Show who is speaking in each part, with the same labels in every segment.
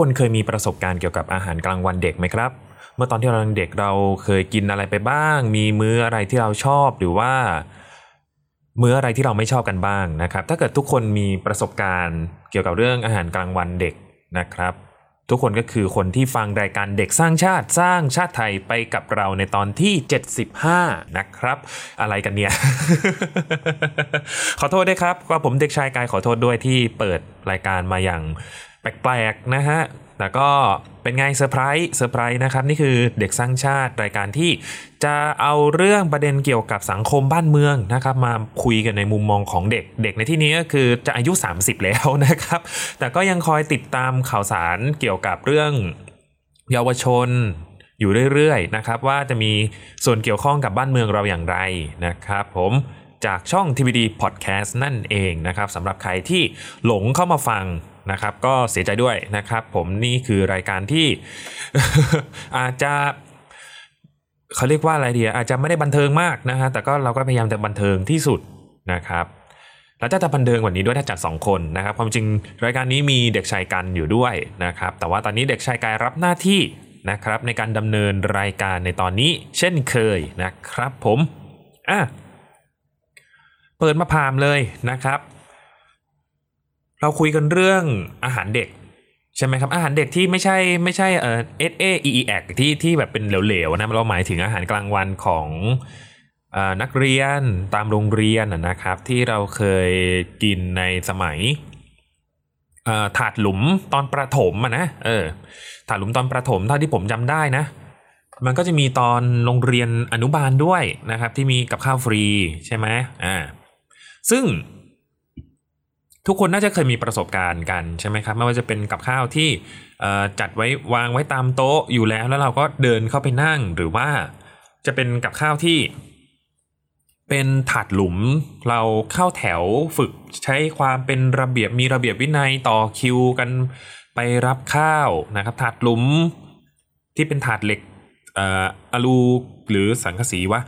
Speaker 1: คนเคยมีประสบการณ์เกี่ยวกับอาหารกลางวันเด็กไหมครับ เมื่อตอนที่เราเด็กเราเคยกินอะไรไปบ้าง มีมื้ออะไรที่เราชอบหรือว่า มื้ออะไรที่เราไม่ชอบกันบ้างนะครับ ถ้าเกิดทุกคนมีประสบการณ์เกี่ยวกับเรื่องอาหารกลางวันเด็กนะครับ ทุกคนก็คือคนที่ฟังรายการเด็กสร้างชาติสร้างชาติไทยไปกับเราในตอนที่ 75 นะครับ อะไรกันเนี่ย ขอโทษด้วยครับก็ผมเด็กชายกายขอโทษด้วยที่เปิดรายการมาอย่าง แปลกๆนะฮะแต่ก็เป็นไง surprise surprise นะครับ นี่คือเด็กสร้างชาติรายการที่จะเอาเรื่องประเด็นเกี่ยวกับสังคมบ้านเมืองนะครับ มาคุยกันในมุมมองของเด็กเด็กในที่นี้ก็คือจะอายุ 30 แล้วนะครับ แต่ก็ยังคอยติดตามข่าวสารเกี่ยวกับเรื่องเยาวชนอยู่เรื่อยๆนะครับ ว่าจะมีส่วนเกี่ยวข้องกับบ้านเมืองเราอย่างไรนะครับ ผมจากช่อง TVD Podcast นั่นเองนะครับสำหรับใครที่หลงเข้ามาฟัง นะครับ ก็เสียใจด้วยนะครับ ผมนี่คือรายการที่ อาจจะเขาเรียกว่าอะไรดีอะอาจจะไม่ได้บันเทิงมากนะฮะแต่ก็เราก็พยายามจะบันเทิงที่สุดนะครับแล้วจะบันเทิงกว่านี้ด้วยถ้าจัด 2 คนนะครับความจริงรายการนี้มีเด็กชายกันอยู่ด้วยนะครับ แต่ว่าตอนนี้เด็กชายกายรับหน้าที่นะครับ ในการดำเนินรายการในตอนนี้ เช่นเคยนะครับ ผมอะเปิดมาพามเลยนะครับ เราคุยกันเรื่องอาหารเด็กใช่ไหมครับอาหารเด็กที่ไม่ใช่ไม่ใช่เอ่อ S A E E X ที่ที่แบบเป็นเหลวๆนะเราหมายถึงอาหารกลางวันของอนักเรียนตามโรงเรียนนะครับ ที่เราเคยกินในสมัยถาดหลุมตอนประถมอะนะเออถาดหลุมตอนประถมเท่าที่ผมจำได้นะ มันก็จะมีตอนโรงเรียนอนุบาลด้วยนะครับ ที่มีกับข้าวฟรีใช่ไหมอ่าซึ่ง ทุกคนน่าจะเคยมีประสบการณ์กันใช่ไหมครับไม่ว่าจะเป็นกับข้าวที่จัดไว้วางไว้ตามโต๊ะอยู่แล้ว แล้วเราก็เดินเข้าไปนั่งหรือว่าจะเป็นกับข้าวที่ เป็นถาดหลุม เราเข้าแถวฝึกใช้ความเป็นระเบียบมีระเบียบวินัยต่อคิวกันไปรับข้าวนะครับ ถาดหลุมที่เป็นถาดเหล็กอลูหรือสังกะสีวะ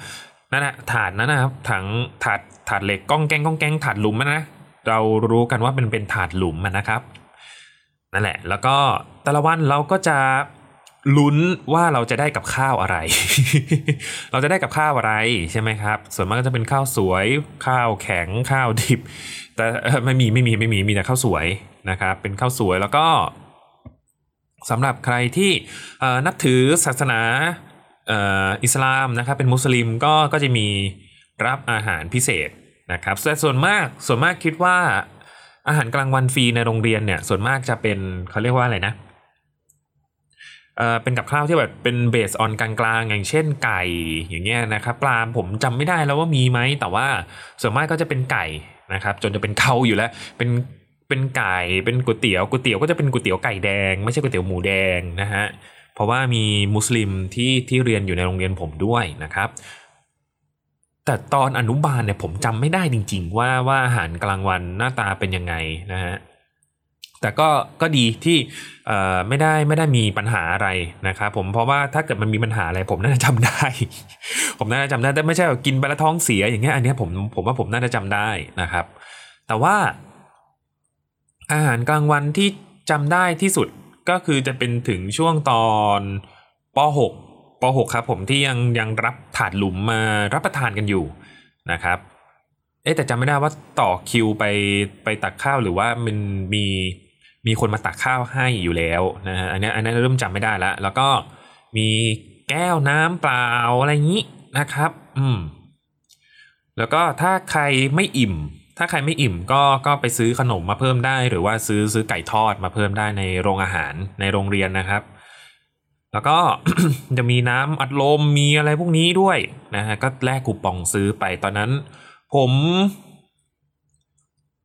Speaker 1: นั่นแหะถาดนั้นนะครับถังถาดถาดเหล็กก้องแกงก้องแกงถาดหลุมนะ เรารู้กันว่าเป็นเป็นถาดหลุมนะครับนั่นแหละ แล้วก็แต่ละวันเราก็จะลุ้นว่าเราจะได้กับข้าวอะไร เราจะได้กับข้าวอะไรใช่ไหมครับ ส่วนมากก็จะเป็นข้าวสวยข้าวแข็งข้าวดิบ แต่ไม่มีไม่มีไม่มีมีแต่ข้าวสวยนะครับเป็นข้าวสวยแล้วก็สำหรับใครที่นับถือศาสนาอออิสลามนะครับเป็นมุสลิมก็ก็จะมีรับอาหารพิเศษ นะครับแต่ส่วนมากส่วนมากคิดว่าอาหารกลางวันฟรีในโรงเรียนเนี่ย ส่วนมากจะเป็นเขาเรียกว่าอะไรนะเออเป็นกับข้าวที่แบบเป็นเบสออนกลางๆอย่างเช่นไก่อย่างเงี้ยนะครับปลาผมจำไม่ได้แล้วว่ามีไหมแต่ว่าส่วนมากก็จะเป็นไก่นะครับ จนจะเป็นเขาอยู่แล้ว เป็นเป็นไก่เป็นก๋วยเตี๋ยวก๋วยเตี๋ยวก็จะเป็นก๋วยเตี๋ยวไก่แดง ไม่ใช่ก๋วยเตี๋ยวหมูแดงนะฮะเพราะว่ามีมุสลิมที่ที่เรียนอยู่ในโรงเรียนผมด้วยนะครับ แต่ตอนอนุบาลเนี่ยผมจำไม่ได้จริง ๆ ว่าว่าอาหารกลางวันหน้าตาเป็นยังไงนะฮะแต่ก็ก็ดีที่ไม่ได้ไม่ได้มีปัญหาอะไรนะครับผมเพราะว่าถ้าเกิดมันมีปัญหาอะไรผมน่าจะจำได้ ผมน่าจะจำได้แต่ไม่ใช่แบบกินไปแล้วท้องเสียอย่างเงี้ยอันเนี้ยผมผมว่าผมน่าจะจำได้นะครับ แต่ว่า อาหารกลางวันที่จำได้ที่สุดก็คือจะเป็นถึงช่วงตอนป .6 ป .6 ครับผมที่ยังยังรับถาดหลุมมารับประทานกันอยู่นะครับ เอ๊แต่จำไม่ได้ว่าต่อคิวไปไปตักข้าวหรือว่ามันมีมีคนมาตักข้าวให้อยู่แล้วนะฮะอันนี้อันนี้เริ่มจำไม่ได้ล้วแล้วก็มีแก้วน้ำเปล่าอะไรอย่างนี้นะครับ อืม แล้วก็ถ้าใครไม่อิ่ม ถ้าใครไม่อิ่มก็ก็ไปซื้อขนมมาเพิ่มได้ หรือว่าซื้อซื้อไก่ทอดมาเพิ่มได้ในโรงอาหารในโรงเรียนนะครับ แล้วก็จะมีน้ำอัดลมมีอะไรพวกนี้ด้วยนะฮะก็แลกคูปองซื้อไปตอนนั้น ผม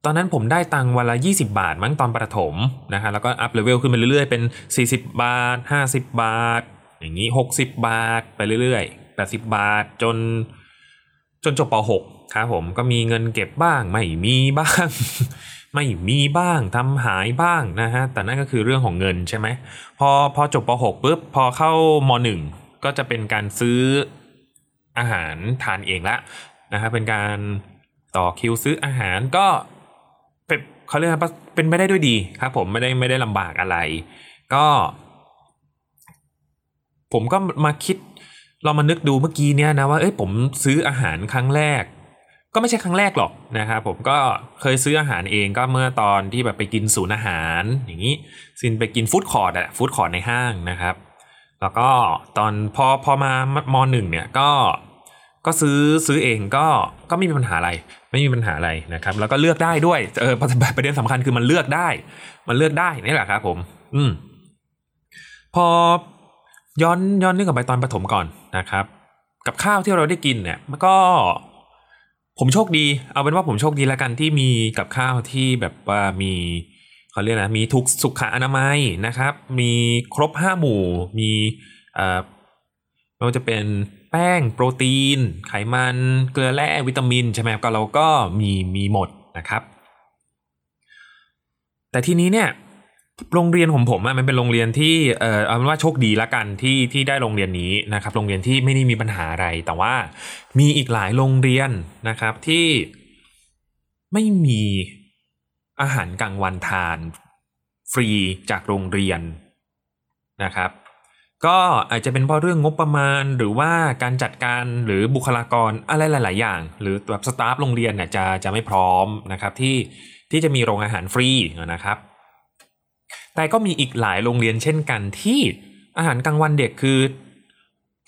Speaker 1: ตอนนั้นผมได้ตังวันละ 20 บาทมั้งตอนประถมนะฮะแล้วก็อัพเลเวลขึ้นไปเรื่อยๆเป็น 40 บาท 50 บาท อย่างนี้ 60 บาทไปเรื่อยๆ 80 บาทจนจนจบป .6 ครับผมก็มีเงินเก็บบ้าง ไม่มีบ้าง ไม่มีบ้างทำหายบ้างนะฮะแต่นั่นก็คือเรื่องของเงินใช่ไหมพอพอจบป .6 ปุ๊บพอเข้าม .1 ก็จะเป็นการซื้ออาหารทานเองละนะครับเป็นการต่อคิวซื้ออาหารก็เป็นเขาเรียกว่าเป็นไปได้ด้วยดีครับผมไม่ได้ไม่ได้ลำบากอะไร ก็ ผมก็มาคิดเรามานึกดูเมื่อกี้เนี้ยนะว่าเอ้ยผมซื้ออาหารครั้งแรก ก็ไม่ใช่ครั้งแรกหรอกนะครับผมก็เคยซื้ออาหารเองก็เมื่อตอนที่แบบไปกินศูนย์อาหารอย่างนี้ซินไปกิน food court อะ food court ในห้างนะครับ แล้วก็ตอนพอพอมามหนึ่งเนี่ยก็ก็ซื้อซื้อเองก็ก็ไม่มีปัญหาอะไร ไม่มีปัญหาอะไรนะครับ แล้วก็เลือกได้ด้วยเออประเด็นสำคัญคือมันเลือกได้ มันเลือกได้นี่แหละครับผม อืมพอย้อนย้อนนึกกลับไปตอนประถมก่อนนะครับ กับข้าวที่เราได้กินเนี่ยมันก็ ผมโชคดี เอาเป็นว่าผมโชคดีแล้วกันที่มีกับข้าวที่แบบว่ามีเขาเรียกนะมีทุกสุขอนามัยนะครับ มีครบห้าหมู่ มีเอ่อไม่ว่าจะเป็นแป้งโปรตีน ไขมันเกลือแร่วิตามินใช่ไหมก็เราก็มีมีหมดนะครับ แต่ทีนี้เนี่ย โรงเรียนของผมอะมันเป็นโรงเรียนที่เอ่อเอาเป็นว่าโชคดีละกันที่ที่ได้โรงเรียนนี้นะครับ โรงเรียนที่ไม่ได้มีปัญหาอะไร แต่ว่ามีอีกหลายโรงเรียนนะครับที่ไม่มีอาหารกลางวันทานฟรีจากโรงเรียนนะครับ ก็อาจจะเป็นเพราะเรื่องงบประมาณหรือว่าการจัดการหรือบุคลากรอะไรหลาย ๆ อย่าง หรือแบบสตาฟโรงเรียนเนี่ยจะจะไม่พร้อมนะครับที่ที่จะมีโรงอาหารฟรีนะครับ แต่ก็มีอีกหลายโรงเรียนเช่นกันที่อาหารกลางวันเด็กคือ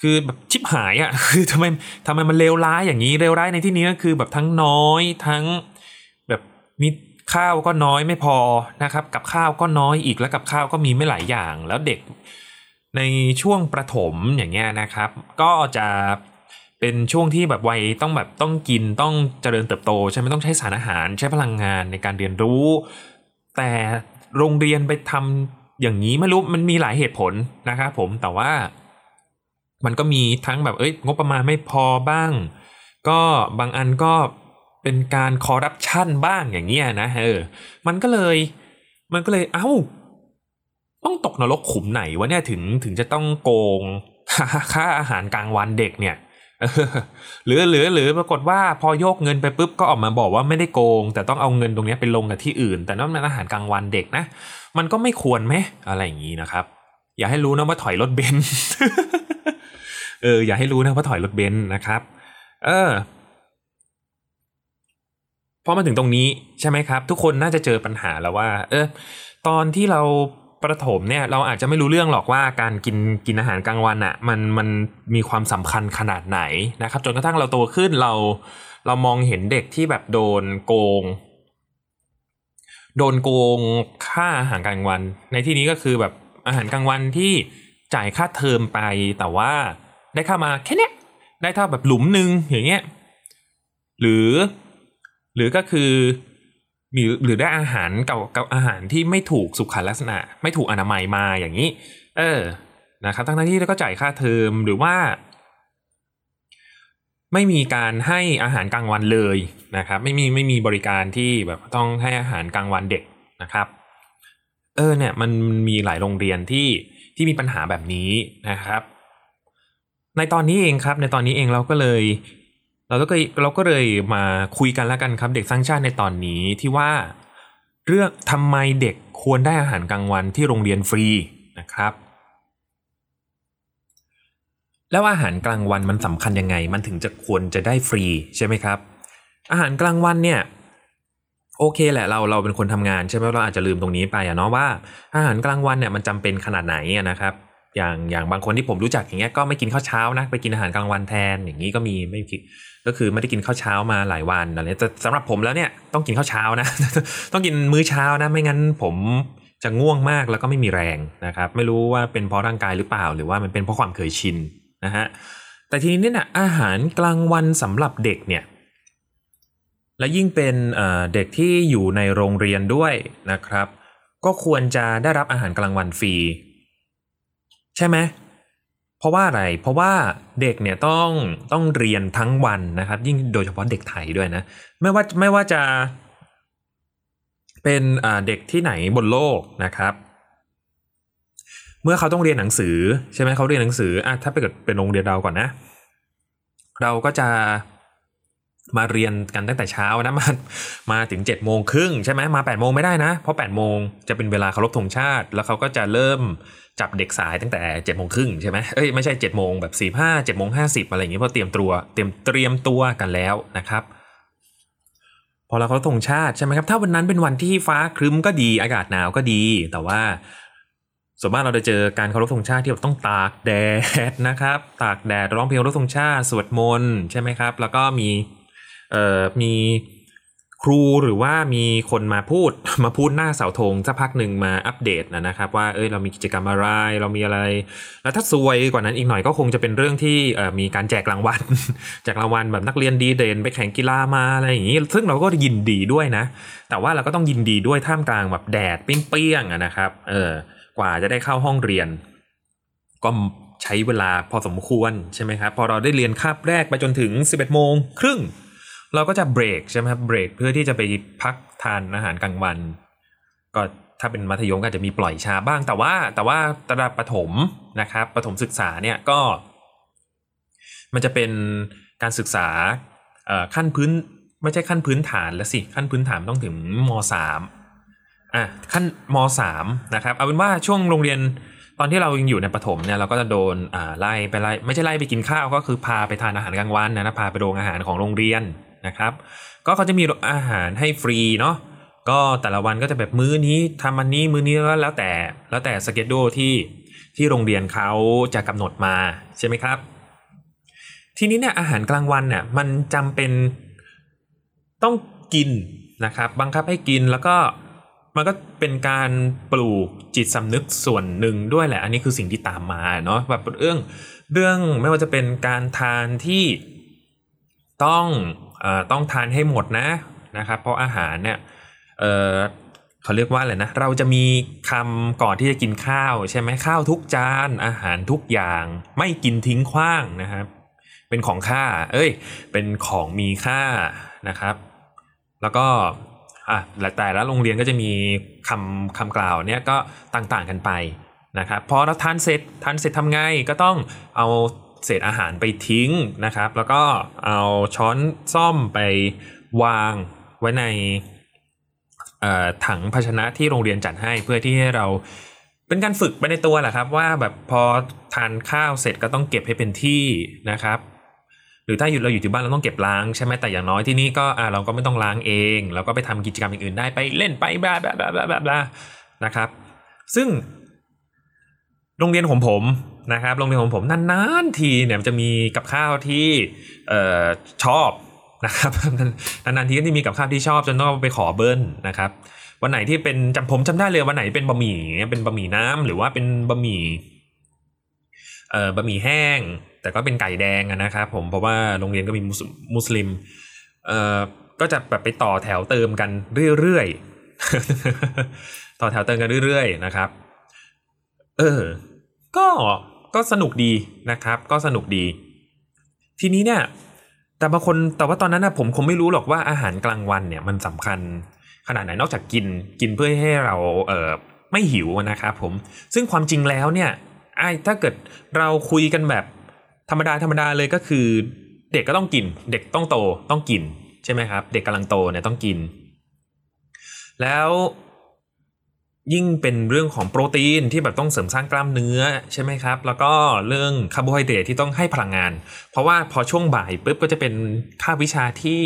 Speaker 1: คือแบบชิบหายอะ่ะคือทำไมทำไมมันเลวร้ายอย่างนี้เลวร้ายในที่นี้ก็คือแบบทั้งน้อยทั้งแบบมีข้าวก็น้อยไม่พอนะครับ กับข้าวก็น้อยอีกแล้วกับข้าวก็มีไม่หลายอย่างแล้วเด็กในช่วงประถมอย่างเงี้ยนะครับ ก็จะเป็นช่วงที่แบบวัยต้องแบบต้องกินต้องเจริญเติบโต ใช่ไหมต้องใช้สารอาหารใช้พลังงานในการเรียนรู้ แต่ โรงเรียนไปทำอย่างนี้ไม่รู้มันมีหลายเหตุผลนะครับผมแต่ว่ามันก็มีทั้งแบบเอ้ยงบประมาณไม่พอบ้าง ก็บางอันก็เป็นการคอร์รัปชันบ้างอย่างเงี้ยนะเออมันก็เลย มันก็เลยเอ้า ต้องตกนรกขุมไหนวะเนี่ยถึงถึงจะต้องโกงค่าอาหารกลางวันเด็กเนี่ย หรือหรือหรือปรากฏว่าพอโยกเงินไปปุ๊บก็ออกมาบอกว่าไม่ได้โกง แต่ต้องเอาเงินตรงนี้ไปลงกับที่อื่น แต่นั่นเป็นอาหารกลางวันเด็กนะ มันก็ไม่ควรไหมอะไรอย่างนี้นะครับ อย่าให้รู้นะว่าถอยรถเบนซ์เอออย่าให้รู้นะว่าถอยรถเบนซ์นะครับ เออพอมาถึงตรงนี้ใช่ไหมครับ ทุกคนน่าจะเจอปัญหาแล้วว่า เออตอนที่เรา ประถมเนี่ยเราอาจจะไม่รู้เรื่องหรอกว่าการกินกินอาหารกลางวันอะ่ะมันมันมีความสำคัญขนาดไหนนะครับจนกระทั่งเราโตขึ้นเราเรามองเห็นเด็กที่แบบโดนโกง โดนโกงค่าอาหารกลางวัน ในที่นี้ก็คือแบบอาหารกลางวันที่จ่ายค่าเทอมไปแต่ว่าได้เข้ามาแค่นี้ได้เท่าแบบหลุมหนึ่งอย่างเงี้ยหรือ หรือก็คือ หรือหรือได้อาหารเก่ากับอาหารที่ไม่ถูกสุขลักษณะ ไม่ถูกอนามัยมาอย่างนี้ เออนะครับทั้งที่เราก็จ่ายค่าเทอมหรือว่า ไม่มีการให้อาหารกลางวันเลยนะครับ ไม่มีไม่มีบริการที่แบบต้องให้อาหารกลางวันเด็กนะครับ เออเนี่ยมันมีหลายโรงเรียนที่ที่มีปัญหาแบบนี้นะครับ ในตอนนี้เองครับ ในตอนนี้เองเราก็เลย เราก็เลยเราก็เลยมาคุยกันแล้วกันครับเด็กสร้างชาติในตอนนี้ที่ว่าเรื่องทำไมเด็กควรได้อาหารกลางวันที่โรงเรียนฟรีนะครับ แล้วอาหารกลางวันมันสำคัญยังไง มันถึงจะควรจะได้ฟรีใช่ไหมครับ อาหารกลางวันเนี่ยโอเคแหละเราเราเป็นคนทำงานใช่ไหมเราอาจจะลืมตรงนี้ไปอะเนาะว่าอาหารกลางวันเนี่ยมันจำเป็นขนาดไหนนะครับ อย่างอย่างบางคนที่ผมรู้จักอย่างเงี้ยก็ไม่กินข้าวเช้านะไปกินอาหารกลางวันแทนอย่างนี้ก็มีไม่ ก็คือไม่ได้กินข้าวเช้ามาหลายวันอะไรแต่สำหรับผมแล้วเนี่ยต้องกินข้าวเช้านะ ต้องกินมื้อเช้านะไม่งั้นผมจะง่วงมากแล้วก็ไม่มีแรงนะครับ ไม่รู้ว่าเป็นเพราะร่างกายหรือเปล่า หรือว่ามันเป็นเพราะความเคยชินนะฮะแต่ทีนี้เนี่ยอาหารกลางวันสำหรับเด็กเนี่ยและยิ่งเป็นเด็กที่อยู่ในโรงเรียนด้วยนะครับ ก็ควรจะได้รับอาหารกลางวันฟรี ใช่ไหม เพราะว่าอะไร เพราะว่าเด็กเนี่ยต้องต้องเรียนทั้งวันนะครับ ยิ่งโดยเฉพาะเด็กไทยด้วยนะ ไม่ว่าไม่ว่าจะเป็นเด็กที่ไหนบนโลกนะครับ เมื่อเขาต้องเรียนหนังสือใช่ไหมเขาเรียนหนังสืออะถ้าไปเกิดเป็นโรงเรียนเราก่อนนะ เราก็จะ มาเรียนกันตั้งแต่เช้านะมามาถึง7จ็ดโมงครึ่งใช่ไหมมา8ปดโมงไม่ได้นะ เพราะ8ปดโมงจะเป็นเวลาเคารพธงชาติ แล้วเขาก็จะเริ่มจับเด็กสายตั้งแต่7จ็ดโมงครึ่งใช่ไหมเอ้ยไม่ใช่7จ็ดโมงแบบสี่ห้าเจ็ดโมงห้าสิบอะไรอย่างเงี้ยเพราะเตรียมตัวเตรียมเตรียมตัวกันแล้วนะครับ พอเราเขารพธงชาติใช่ไหมครับถ้าวันนั้นเป็นวันที่ฟ้าครึ้มก็ดีอากาศหนาวก็ดี แต่ว่าส่วนมากเราจะเจอการเคารพธงชาติที่แบบต้องตากแดดนะครับ ตากแดดร้องเพลงเคารพธงชาติสวดมนต์ใช่ไหมครับ แล้วก็มี เอ่อมีครูหรือว่ามีคนมาพูดมาพูดหน้าเสาธงสักพักหนึ่งมาอัปเดตนะนะครับ ว่าเอ้ยเรามีกิจกรรมอะไร เรามีอะไร แล้วถ้าซวยกว่านั้นอีกหน่อยก็คงจะเป็นเรื่องที่มีการแจกรางวัลแจกรางวัลแบบนักเรียนดีเด่นไปแข่งกีฬามาอะไรอย่างนี้ ซึ่งเราก็ยินดีด้วยนะ แต่ว่าเราก็ต้องยินดีด้วยท่ามกลางแบบแดดเปรี้ยงๆนะครับเออกว่าจะได้เข้าห้องเรียน ก็ใช้เวลาพอสมควรใช่ไหมครับพอเราได้เรียนคาบแรกไปจนถึง 11โมงครึ่ง เราก็จะเบรกใช่ไหมครับเบรกเพื่อที่จะไปพักทานอาหารกลางวัน ก็ถ้าเป็นมัธยมก็อาจจะมีปล่อยชาบ้าง แต่ว่าแต่ว่าระดับประถมนะครับประถมศึกษาเนี่ยก็ มันจะเป็นการศึกษาขั้นพื้นไม่ใช่ขั้นพื้นฐานแล้วสิขั้นพื้นฐานต้องถึงมสามอะขั้นมสามนะครับเอาเป็นว่าช่วงโรงเรียนตอนที่เรายังอยู่ในประถมเนี่ยเราก็จะโดนอ่าไล่ไปไล่ไม่ใช่ไล่ไปกินข้าวก็คือพาไปทานอาหารกลางวันนะนะพาไปโรงอาหารของโรงเรียน นะครับ ก็เขาจะมีอาหารให้ฟรีเนาะก็แต่ละวันก็จะแบบมื้อนี้ทำอันนี้มื้อนี้แล้วแล้วแต่แล้วแต่สเกจโดที่ที่โรงเรียนเขาจะกำหนดมาใช่ไหมครับ ทีนี้เนี่ยอาหารกลางวันเนี่ยมันจำเป็นต้องกินนะครับบังคับให้กินแล้วก็มันก็เป็นการปลูกจิตสำนึกส่วนหนึ่งด้วยแหละ อันนี้คือสิ่งที่ตามมาเนาะแบบเรื่องเรื่องไม่ว่าจะเป็นการทานที่ต้อง ต้องทานให้หมดนะนะครับเพราะอาหารเนี่ยเเขาเรียกว่าอะไรนะเราจะมีคำก่อนที่จะกินข้าวใช่ไหมข้าวทุกจานอาหารทุกอย่างไม่กินทิ้งขว้างนะครับ เป็นของค่า เอ้ย เป็นของมีค่านะครับ แล้วก็อะแต่ละโรงเรียนก็จะมีคำคำกล่าวเนี่ยก็ต่างๆกันไปนะครับพอเราทานเสร็จทานเสร็จทำไงก็ต้องเอา เศษอาหารไปทิ้งนะครับ แล้วก็เอาช้อนซ่อมไปวางไว้ในถังภาชนะที่โรงเรียนจัดให้เพื่อที่ให้เราเป็นการฝึกไปในตัวแหละครับ ว่าแบบพอทานข้าวเสร็จก็ต้องเก็บให้เป็นที่นะครับ หรือถ้าอยู่เราอยู่ที่บ้านเราต้องเก็บล้างใช่ไหมแต่อย่างน้อยที่นี่ก็เราก็ไม่ต้องล้างเองเราก็ไปทำกิจกรรมอย่างอื่นได้ไปเล่นไปบลาบลาบลาบลาบลาบลานะครับ ซึ่ง โรงเรียนของผมนะครับโรงเรียนของผมนานๆทีเนี่ยมันจะมีกับข้าวที่เออชอบนะครับนานๆทีก็จะมีกับข้าวที่ชอบจนต้องไปขอเบิ้ลนะครับวันไหนที่เป็นจำผมจำได้เลยวันไหนเป็นบะหมี่เป็นบะหมี่น้ำหรือว่าเป็นบะหมี่เอ่อบะหมี่แห้ง แต่ก็เป็นไก่แดงนะครับผมเพราะว่าโรงเรียนก็มีมุสมุสลิมเอ่อก็จะแบบไปต่อแถวเติมกันเรื่อยๆต่อแถวเติมกันเรื่อยๆนะครับ เออ ก็ก็สนุกดีนะครับ ก็สนุกดี ทีนี้เนี่ย แต่บางคนแต่ว่าตอนนั้นนะผมคงไม่รู้หรอกว่าอาหารกลางวันเนี่ยมันสำคัญขนาดไหนนอกจากกินกินเพื่อให้เราเออไม่หิวนะครับผมซึ่งความจริงแล้วเนี่ยไอ้ถ้าเกิดเราคุยกันแบบธรรมดาธรรมดาเลยก็คือ เด็กก็ต้องกิน เด็กต้องโตต้องกินใช่ไหมครับ เด็กกำลังโตเนี่ยต้องกิน แล้ว ยิ่งเป็นเรื่องของโปรตีนที่แบบต้องเสริมสร้างกล้ามเนื้อใช่ไหมครับ แล้วก็เรื่องคาร์โบไฮเดรตที่ต้องให้พลังงาน เพราะว่าพอช่วงบ่ายปุ๊บก็จะเป็นคาบวิชาที่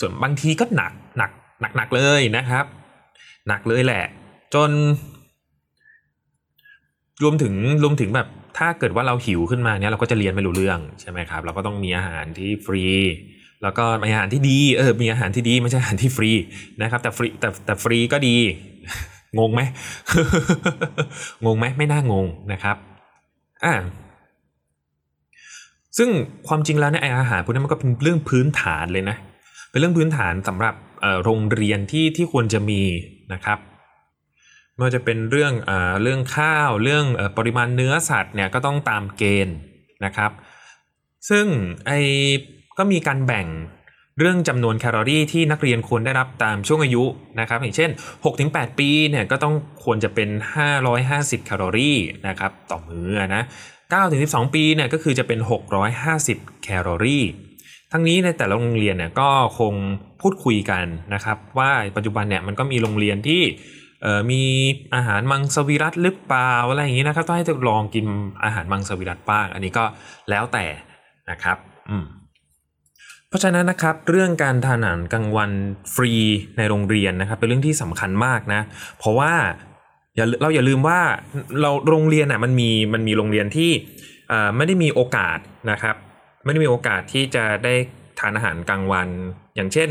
Speaker 1: ส่วนบางทีก็หนักหนักหนักหนักเลยนะครับ หนักเลยแหละ จน รวมถึงรวมถึงแบบถ้าเกิดว่าเราหิวขึ้นมาเนี่ยเราก็จะเรียนไม่รู้เรื่องใช่ไหมครับ เราก็ต้องมีอาหารที่ฟรี แล้วก็มีอาหารที่ดีเออมีอาหารที่ดีไม่ใช่อาหารที่ฟรีนะครับ แต่ฟรีแต่แต่ฟรีก็ดี งงไหมงงไหมไม่น่างงนะครับอ่าซึ่งความจริงแล้วเนี่ยอาหารพวกนี้มันก็เป็นเรื่องพื้นฐานเลยนะ เป็นเรื่องพื้นฐานสำหรับโรงเรียนที่ที่ควรจะมีนะครับไม่ว่าจะเป็นเรื่องอเรื่องข้าวเรื่องอปริมาณเนื้อสัตว์เนี่ยก็ต้องตามเกณฑ์นะครับ ซึ่งไอก็มีการแบ่ง เรื่องจำนวนแคลอรี่ที่นักเรียนควรได้รับตามช่วงอายุนะครับอย่างเช่น 6-8 ปีเนี่ยก็ต้องควรจะเป็น 550 แคลอรี่นะครับต่อมื้อนะ9-12 ปีเนี่ยก็คือจะเป็น 650 แคลอรี่ ทั้งนี้ในแต่ละโรงเรียนเนี่ยก็คงพูดคุยกันนะครับว่าปัจจุบันเนี่ยมันก็มีโรงเรียนที่มีอาหารมังสวิรัตหรือเปล่าอะไรอย่างนี้นะครับต้องให้ลองกินอาหารมังสวิรัตบ้าง อันนี้ก็แล้วแต่นะครับ อืม เพราะฉะนั้นนะครับเรื่องการทานอาหารกลางวันฟรีในโรงเรียนนะครับ เป็นเรื่องที่สำคัญมากนะ เพราะว่าเราอย่าลืมว่าเราโรงเรียนอะมันมีมันมีโรงเรียนที่ไม่ได้มีโอกาสนะครับ ไม่ได้มีโอกาสที่จะได้ทานอาหารกลางวัน อย่างเช่น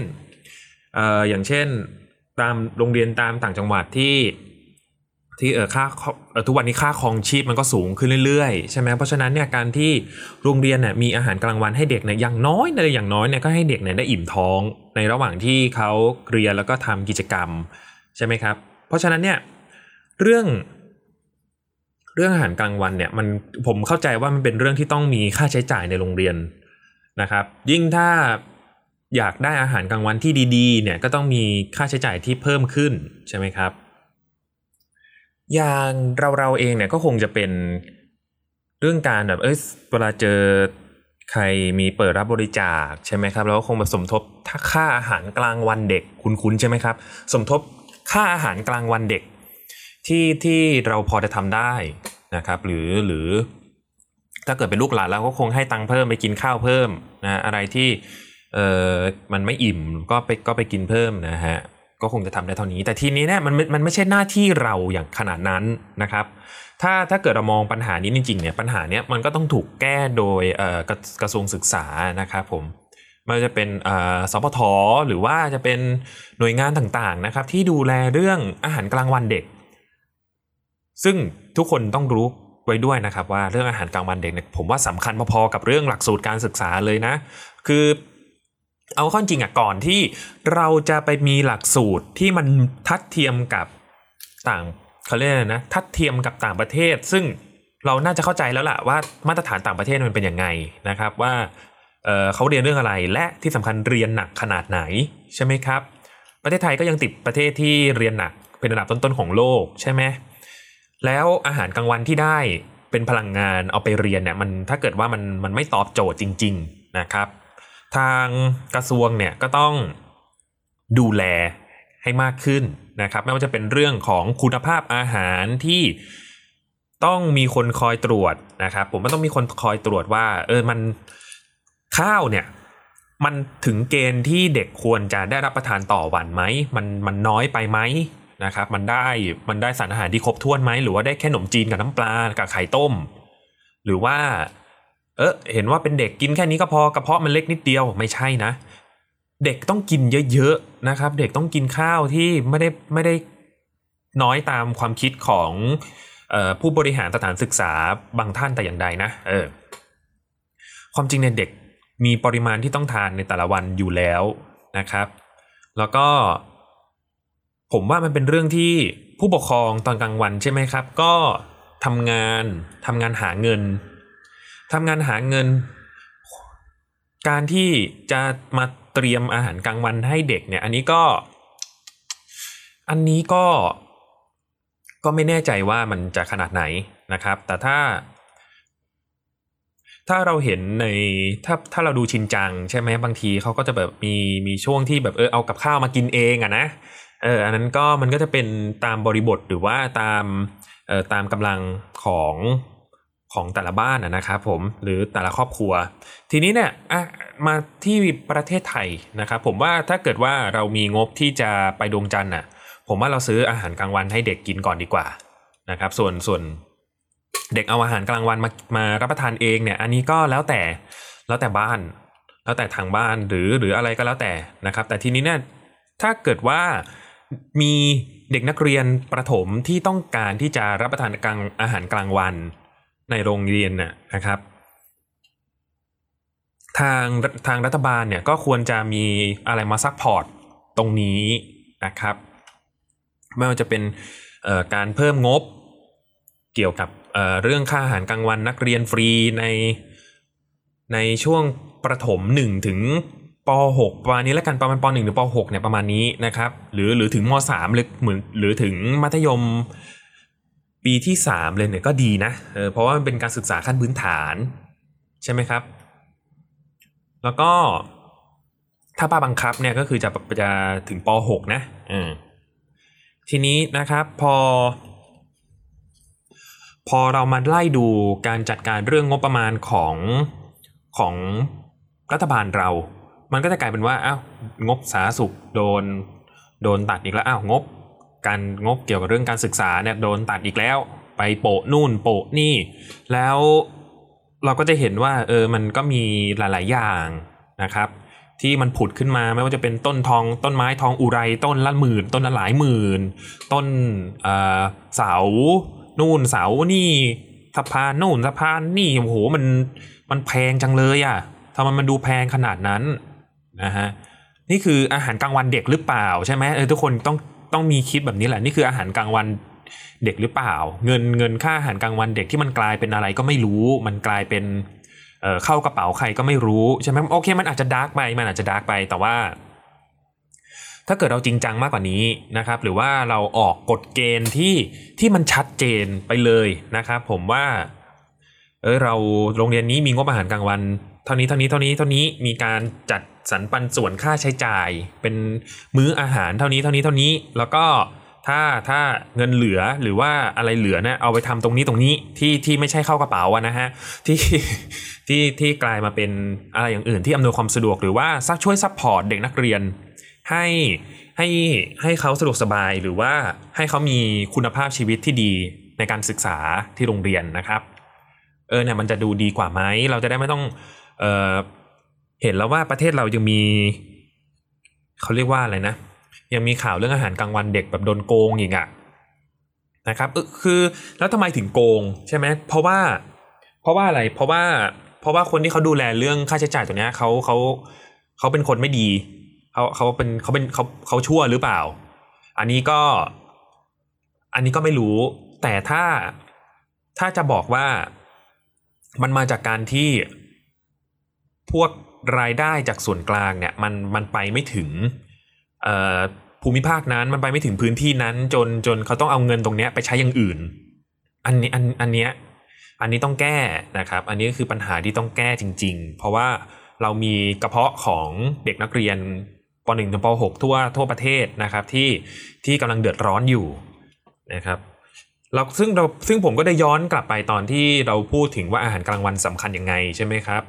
Speaker 1: อย่างเช่นตามโรงเรียนตามต่างจังหวัดที่ ที่เออค่าเออทุกวันนี้ค่าครองชีพมันก็สูงขึ้นเรื่อยๆใช่ไหมเพราะฉะนั้นเนี่ยการที่โรงเรียนเนี่ยมีอาหารกลางวันให้เด็กเนี่ยอย่างน้อยในอย่างน้อยเนี่ยก็ให้เด็กเนี่ยได้อิ่มท้องในระหว่างที่เขาเรียนแล้วก็ทำกิจกรรมใช่ไหมครับ เพราะฉะนั้นเนี่ยเรื่องเรื่องอาหารกลางวันเนี่ยมันผมเข้าใจว่ามันเป็นเรื่องที่ต้องมีค่าใช้จ่ายในโรงเรียนนะครับ ยิ่งถ้าอยากได้อาหารกลางวันที่ดีๆเนี่ยก็ต้องมีค่าใช้จ่ายที่เพิ่มขึ้นใช่ไหมครับ อย่างเราเราเองเนี่ยก็คงจะเป็นเรื่องการแบบเอ้ยเวลาเจอใครมีเปิดรับบริจาคใช่ไหมครับแล้วก็คงมาสมทบถ้าค่าอาหารกลางวันเด็กคุ้นๆใช่ไหมครับ สมทบค่าอาหารกลางวันเด็ก ที่ที่เราพอจะทำได้นะครับ หรือหรือ ถ้าเกิดเป็นลูกหลานเราก็คงให้ตังค์เพิ่มไปกินข้าวเพิ่มนะอะไรที่เออมันไม่อิ่มก็ไปก็ไปกินเพิ่มนะฮะ ก็คงจะทำได้เท่านี้ แต่ทีนี้เนี่ยมันมันไม่ใช่หน้าที่เราอย่างขนาดนั้นนะครับ ถ้าถ้าเกิดเรามองปัญหานี้จริงๆเนี่ยปัญหาเนี้ยมันก็ต้องถูกแก้โดยกระกระทรวงศึกษานะครับผมไม่ว่าจะเป็นสพทหรือว่าจะเป็นหน่วยงานต่างๆนะครับ ที่ดูแลเรื่องอาหารกลางวันเด็ก ซึ่งทุกคนต้องรู้ไว้ด้วยนะครับว่าเรื่องอาหารกลางวันเด็กเนี่ยผมว่าสำคัญพอๆกับเรื่องหลักสูตรการศึกษาเลยนะ คือ เอาข้อจริงอะก่อนที่เราจะไปมีหลักสูตรที่มันทัดเทียมกับต่างเขาเรียกนะทัดเทียมกับต่างประเทศ ซึ่งเราน่าจะเข้าใจแล้วล่ะว่ามาตรฐานต่างประเทศมันเป็นยังไงนะครับว่าเเขาเรียนเรื่องอะไรและที่สำคัญเรียนหนักขนาดไหนใช่ไหมครับ ประเทศไทยก็ยังติดประเทศที่เรียนหนักเป็นระดับต้นๆของโลกใช่ไหมแล้วอาหารกลางวันที่ได้เป็นพลังงานเอาไปเรียนเนี่ยมันถ้าเกิดว่ามันมันไม่ตอบโจทย์จริง ๆนะครับ ทางกระทรวงเนี่ยก็ต้องดูแลให้มากขึ้นนะครับ ไม่ว่าจะเป็นเรื่องของคุณภาพอาหารที่ต้องมีคนคอยตรวจนะครับ ผมก็ต้องมีคนคอยตรวจว่า เออมันข้าวเนี่ย มันถึงเกณฑ์ที่เด็กควรจะได้รับประทานต่อวันไหมมันมันน้อยไปไหมนะครับ มันได้มันได้สารอาหารที่ครบถ้วนไหมหรือว่าได้แค่ขนมจีนกับน้ำปลากับไข่ต้ม หรือว่า เออเห็นว่าเป็นเด็กกินแค่นี้ก็พอกระเพาะมันเล็กนิดเดียวไม่ใช่นะ เด็กต้องกินเยอะๆนะครับ เด็กต้องกินข้าวที่ไม่ได้ไม่ได้น้อยตามความคิดของออผู้บริหารสถานศึกษาบางท่านแต่อย่างใดนะเออความจริงในเด็กมีปริมาณที่ต้องทานในแต่ละวันอยู่แล้วนะครับ แล้วก็ผมว่ามันเป็นเรื่องที่ผู้ปกครองตอนกลางวันใช่ไหมครับ ก็ทำงานทำงานหาเงิน ทำงานหาเงิน การที่จะมาเตรียมอาหารกลางวันให้เด็กเนี่ย อันนี้ก็ อันนี้ก็ก็ไม่แน่ใจว่ามันจะขนาดไหนนะครับ แต่ถ้า ถ้าเราเห็นในถ้าถ้าเราดูชินจัง ใช่ไหมบางทีเขาก็จะแบบมีมีช่วงที่แบบเออเอากับข้าวมากินเองอะนะเอออันนั้นก็มันก็จะเป็นตามบริบทหรือว่าตามเอ่อตามกำลังของ ของแต่ละบ้านนะครับผมหรือแต่ละครอบครัว ทีนี้เนี่ยมาที่ประเทศไทยนะครับผมว่าถ้าเกิดว่าเรามีงบที่จะไปดวงจันทร์น่ะผมว่าเราซื้ออาหารกลางวันให้เด็กกินก่อนดีกว่านะครับ ส่วนส่วนเด็กเอาอาหารกลางวันมามารับประทานเองเนี่ยอันนี้ก็แล้วแต่แล้วแต่บ้าน แล้วแต่ทางบ้านหรือหรืออะไรก็แล้วแต่นะครับ แต่ทีนี้เนี่ยถ้าเกิดว่ามีเด็กนักเรียนประถมที่ต้องการที่จะรับประทานกลางอาหารกลางวัน ในโรงเรียนน่ะนะครับ ทางทางรัฐบาลเนี่ยก็ควรจะมีอะไรมาซักพอร์ตตรงนี้นะครับ ไม่ว่าจะเป็นการเพิ่มงบเกี่ยวกับเเรื่องค่าอาหารกลางวันนักเรียนฟรีในในช่วงประถม 1 ถึงป .6 ประมาณนี้แล้วกันประมาณป .1 หรือป .6 เนี่ยประมาณนี้นะครับ หรือหรือถึงม .3 หรือเหมือนหรือถึงมัธยม ปีที่สามเลยเนี่ยก็ดีนะเออเพราะว่ามันเป็นการศึกษาขั้นพื้นฐาน ใช่ไหมครับ แล้วก็ถ้าป้าบังคับเนี่ยก็คือจะจะถึงป .6 นะอืมทีนี้นะครับพอ พอเรามาไล่ดูการจัดการเรื่องงบประมาณของของรัฐบาลเรา มันก็จะกลายเป็นว่าอ้าวงบสาธารณสุขโดน โดนตัดอีกแล้วอ้าวงบ การงบเกี่ยวกับเรื่องการศึกษาเนี่ยโดนตัดอีกแล้ว ไปโปะนู่นโปะนี่ แล้วเราก็จะเห็นว่าเออมันก็มีหลาย ๆ อย่างนะครับที่มันผุดขึ้นมาไม่ว่าจะเป็นต้นทองต้นไม้ทองอุไรต้นละหมื่น ต้นละหลายหมื่น ต้นเสา นู่นเสานี่สะพานนู่นสะพานนี่โอ้โหมันมันแพงจังเลยอะ่ะทำไมมันดูแพงขนาดนั้นนะฮะนี่คืออาหารกลางวันเด็กหรือเปล่าใช่ไหมเออทุกคนต้อง ต้องมีคิดแบบนี้แหละนี่คืออาหารกลางวันเด็กหรือเปล่า เงินเงินค่าอาหารกลางวันเด็กที่มันกลายเป็นอะไรก็ไม่รู้ มันกลายเป็นเเข้ากระเป๋าใครก็ไม่รู้ใช่ไหมโอเค มันอาจจะดาร์กไปมันอาจจะดาร์กไปแต่ว่า ถ้าเกิดเราจริงจังมากกว่านี้นะครับ หรือว่าเราออกกฎเกณฑ์ที่ที่มันชัดเจนไปเลยนะครับ ผมว่า เออเราโรงเรียนนี้มีงบอาหารกลางวัน เท่านี้เท่านี้เท่านี้เท่านี้มีการจัด สรรปันส่วนค่าใช้จ่าย เป็นมื้ออาหารเท่านี้เท่านี้เท่านี้ แล้วก็ถ้าถ้าเงินเหลือหรือว่าอะไรเหลือเนี่ยเอาไปทำตรงนี้ตรงนี้ที่ที่ไม่ใช่เข้ากระเป๋าอะนะฮะที่ที่ที่กลายมาเป็นอะไรอย่างอื่นที่อำนวยความสะดวกหรือว่าซักช่วย support เด็กนักเรียน ให้ให้ให้เขาสะดวกสบายหรือว่าให้เขามีคุณภาพชีวิตที่ดีในการศึกษาที่โรงเรียนนะครับ เออเนี่ยมันจะดูดีกว่าไหมเราจะได้ไม่ต้องเออ เห็นแล้วว่าประเทศเรายังมีเขาเรียกว่าอะไรนะ ยังมีข่าวเรื่องอาหารกลางวันเด็กแบบโดนโกงอีกอะนะครับเออคือแล้วทำไมถึงโกงใช่ไหมเพราะว่า เพราะว่าอะไรเพราะว่า เพราะว่าคนที่เขาดูแลเรื่องค่าใช้จ่ายตัวเนี้ยเขาเขาเขาเป็นคนไม่ดีเขาเขาเป็นเขาเป็นเขาเขาชั่วหรือเปล่า อันนี้ก็ อันนี้ก็ไม่รู้ แต่ถ้าถ้าจะบอกว่ามันมาจากการที่พวก รายได้จากส่วนกลางเนี่ยมันมันไปไม่ถึงภูมิภาคนั้นมันไปไม่ถึงพื้นที่นั้นจนจนเขาต้องเอาเงินตรงนี้ไปใช้อย่างอื่น อันนี้อันอันเนี้ยอันนี้ต้องแก้นะครับ อันนี้ก็คือปัญหาที่ต้องแก้จริง ๆ เพราะว่าเรามีกระเพาะของเด็กนักเรียนป .1 ถึงป .6 ทั่วทั่วประเทศนะครับที่ที่กำลังเดือดร้อนอยู่นะครับเราซึ่งเราซึ่งผมก็ได้ย้อนกลับไปตอนที่เราพูดถึงว่าอาหารกลางวันสำคัญยังไงใช่ไหมครับ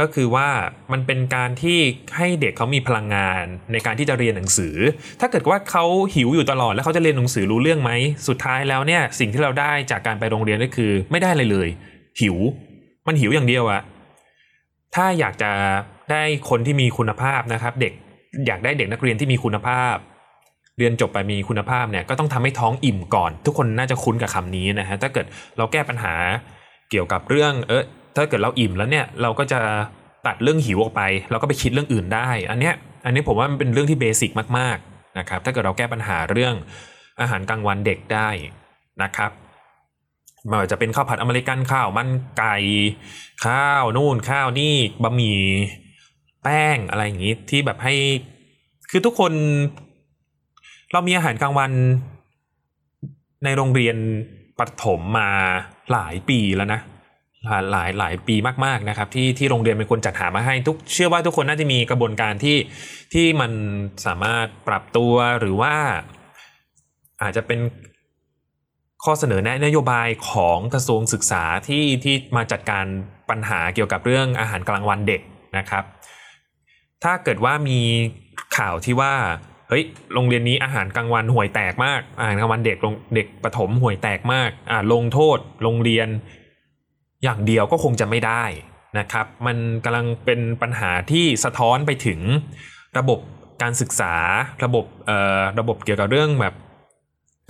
Speaker 1: ก็คือว่ามันเป็นการที่ให้เด็กเขามีพลังงานในการที่จะเรียนหนังสือ ถ้าเกิดว่าเขาหิวอยู่ตลอดแล้วเขาจะเรียนหนังสือรู้เรื่องไหม สุดท้ายแล้วเนี่ยสิ่งที่เราได้จากการไปโรงเรียนก็คือไม่ได้เลยเลย หิว มันหิวอย่างเดียวอะถ้าอยากจะได้คนที่มีคุณภาพนะครับ เด็กอยากได้เด็กนักเรียนที่มีคุณภาพ เรียนจบไปมีคุณภาพเนี่ยก็ต้องทำให้ท้องอิ่มก่อน ทุกคนน่าจะคุ้นกับคำนี้นะฮะถ้าเกิดเราแก้ปัญหาเกี่ยวกับเรื่องเออ ถ้าเกิดเราอิ่มแล้วเนี่ยเราก็จะตัดเรื่องหิวออกไป เราก็ไปคิดเรื่องอื่นได้ อันเนี้ยอันนี้ผมว่ามันเป็นเรื่องที่เบสิกมากๆนะครับถ้าเกิดเราแก้ปัญหาเรื่องอาหารกลางวันเด็กได้นะครับไม่ว่าจะเป็นข้าวผัดอเมริกันข้าวมันไก่ข้าวนู่นข้าวนี่บะหมี่แป้งอะไรอย่างนี้ที่แบบให้คือทุกคน เรามีอาหารกลางวัน ในโรงเรียนปฐมมาหลายปีแล้วนะ หลายหลายปีมากๆนะครับที่ที่โรงเรียนเป็นคนจัดหามาให้ทุกเชื่อว่าทุกคนน่าจะมีกระบวนการที่ที่มันสามารถปรับตัวหรือว่า อาจจะเป็นข้อเสนอแนะนโยบายของกระทรวงศึกษาที่ที่มาจัดการปัญหาเกี่ยวกับเรื่องอาหารกลางวันเด็กนะครับ ถ้าเกิดว่ามีข่าวที่ว่าเฮ้ยโรงเรียนนี้อาหารกลางวันห่วยแตกมากอาหารกลางวันเด็กเด็กประถมห่วยแตกมากอ่าลงโทษโรงเรียน อย่างเดียวก็คงจะไม่ได้นะครับ มันกำลังเป็นปัญหาที่สะท้อนไปถึงระบบการศึกษาระบบเอ่อระบบเกี่ยวกับเรื่องแบบ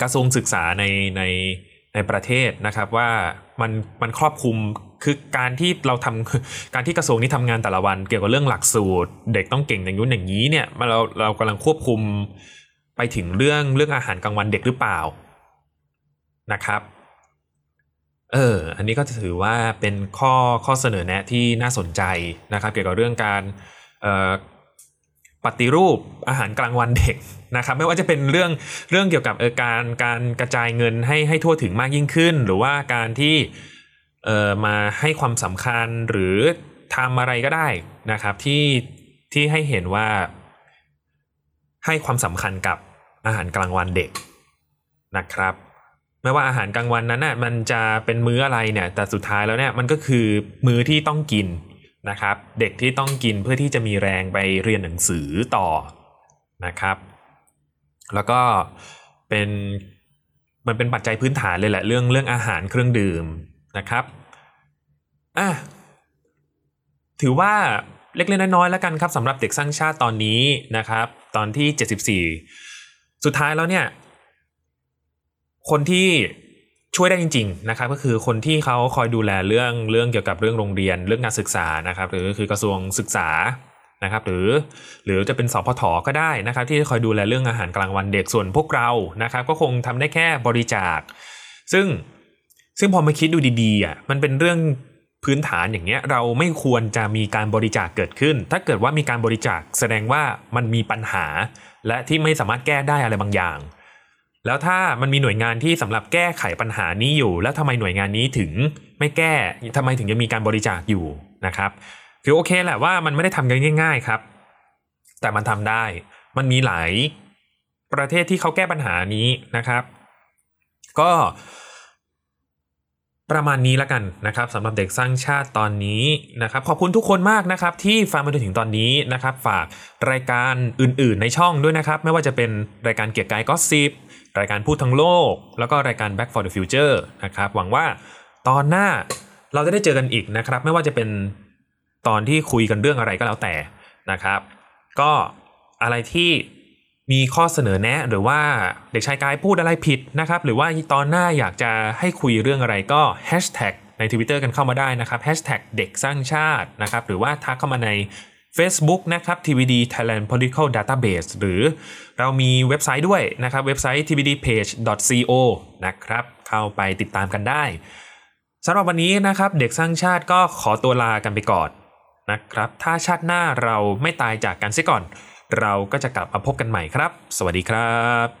Speaker 1: กระทรวงศึกษาในในในประเทศนะครับว่ามันมันครอบคลุมคือการที่เราทำการที่กระทรวงนี้ทำงานแต่ละวัน เกี่ยวกับเรื่องหลักสูตร เด็กต้องเก่งอย่างนู้นอย่างนี้เนี่ยเราเรากำลังควบคุมไปถึงเรื่องเรื่องอาหารกลางวันเด็กหรือเปล่านะครับ เออ อันนี้ก็ถือว่าเป็นข้อข้อเสนอแนะที่น่าสนใจนะครับเกี่ยวกับเรื่องการปฏิรูปอาหารกลางวันเด็กนะครับไม่ว่าจะเป็นเรื่องเรื่องเกี่ยวกับเออการการกระจายเงินให้ให้ทั่วถึงมากยิ่งขึ้น หรือว่าการที่เออมาให้ความสำคัญหรือทำอะไรก็ได้นะครับที่ที่ให้เห็นว่าให้ความสำคัญกับอาหารกลางวันเด็กนะครับ ไม่ว่าอาหารกลางวันนั้นน่ะมันจะเป็นมื้ออะไรเนี่ย แต่สุดท้ายแล้วเนี่ยมันก็คือมื้อที่ต้องกินนะครับ เด็กที่ต้องกินเพื่อที่จะมีแรงไปเรียนหนังสือต่อนะครับ แล้วก็เป็นมันเป็นปัจจัยพื้นฐานเลยแหละเรื่องเรื่องอาหารเครื่องดื่มนะครับอะถือว่าเล็กๆน้อยๆแล้วกันครับสำหรับเด็กสร้างชาติตอนนี้นะครับ ตอนที่ 74 สุดท้ายแล้วเนี่ย คนที่ช่วยได้จริง ๆ นะครับ ก็คือคนที่เขาคอยดูแลเรื่องเรื่องเกี่ยวกับเรื่องโรงเรียน เรื่องการศึกษานะครับ หรือคือกระทรวงศึกษานะครับหรือหรือจะเป็นสพทก็ได้นะครับ ที่คอยดูแลเรื่องอาหารกลางวันเด็กส่วนพวกเรานะครับ ก็คงทำได้แค่บริจาค ซึ่งซึ่งพอมาคิดดูดีๆอะมันเป็นเรื่องพื้นฐานอย่างเงี้ยเราไม่ควรจะมีการบริจาคเกิดขึ้น ถ้าเกิดว่ามีการบริจาคแสดงว่ามันมีปัญหา และที่ไม่สามารถแก้ได้อะไรบางอย่าง แล้วถ้ามันมีหน่วยงานที่สำหรับแก้ไขปัญหานี้อยู่ แล้วทำไมหน่วยงานนี้ถึงไม่แก้ทำไมถึงยังมีการบริจาคอยู่นะครับคือโอเคแหละว่ามันไม่ได้ทำกันง่าย ๆครับ แต่มันทำได้ มันมีหลายประเทศที่เขาแก้ปัญหานี้นะครับ ก็ประมาณนี้แล้วกันนะครับสำหรับเด็กสร้างชาติตอนนี้นะครับขอบคุณทุกคนมากนะครับที่ฟังมาจนถึงตอนนี้นะครับ ฝากรายการอื่นๆในช่องด้วยนะครับ ไม่ว่าจะเป็นรายการเกียร์กายก็สิบ รายการพูดทั้งโลก แล้วก็รายการ Back for the Future นะครับ หวังว่าตอนหน้าเราจะได้เจอกันอีกนะครับ ไม่ว่าจะเป็นตอนที่คุยกันเรื่องอะไรก็แล้วแต่นะครับ ก็อะไรที่มีข้อเสนอแนะ หรือว่าเด็กชายกายพูดอะไรผิดนะครับ หรือว่าตอนหน้าอยากจะให้คุยเรื่องอะไรก็แฮชแท็กใน Twitter กันเข้ามาได้นะครับแฮชแท็กเด็กสร้างชาตินะครับ หรือว่าทักเข้ามาใน Facebook นะครับ TVD Thailand Political Database หรือเรามีเว็บไซต์ด้วยนะครับเว็บไซต์ tvdpage.co นะครับเข้าไปติดตามกันได้สำหรับวันนี้นะครับเด็กสร้างชาติก็ขอตัวลากันไปก่อนนะครับ ถ้าชาติหน้าเราไม่ตายจากกันเสียก่อน เราก็จะกลับมาพบกันใหม่ครับ สวัสดีครับ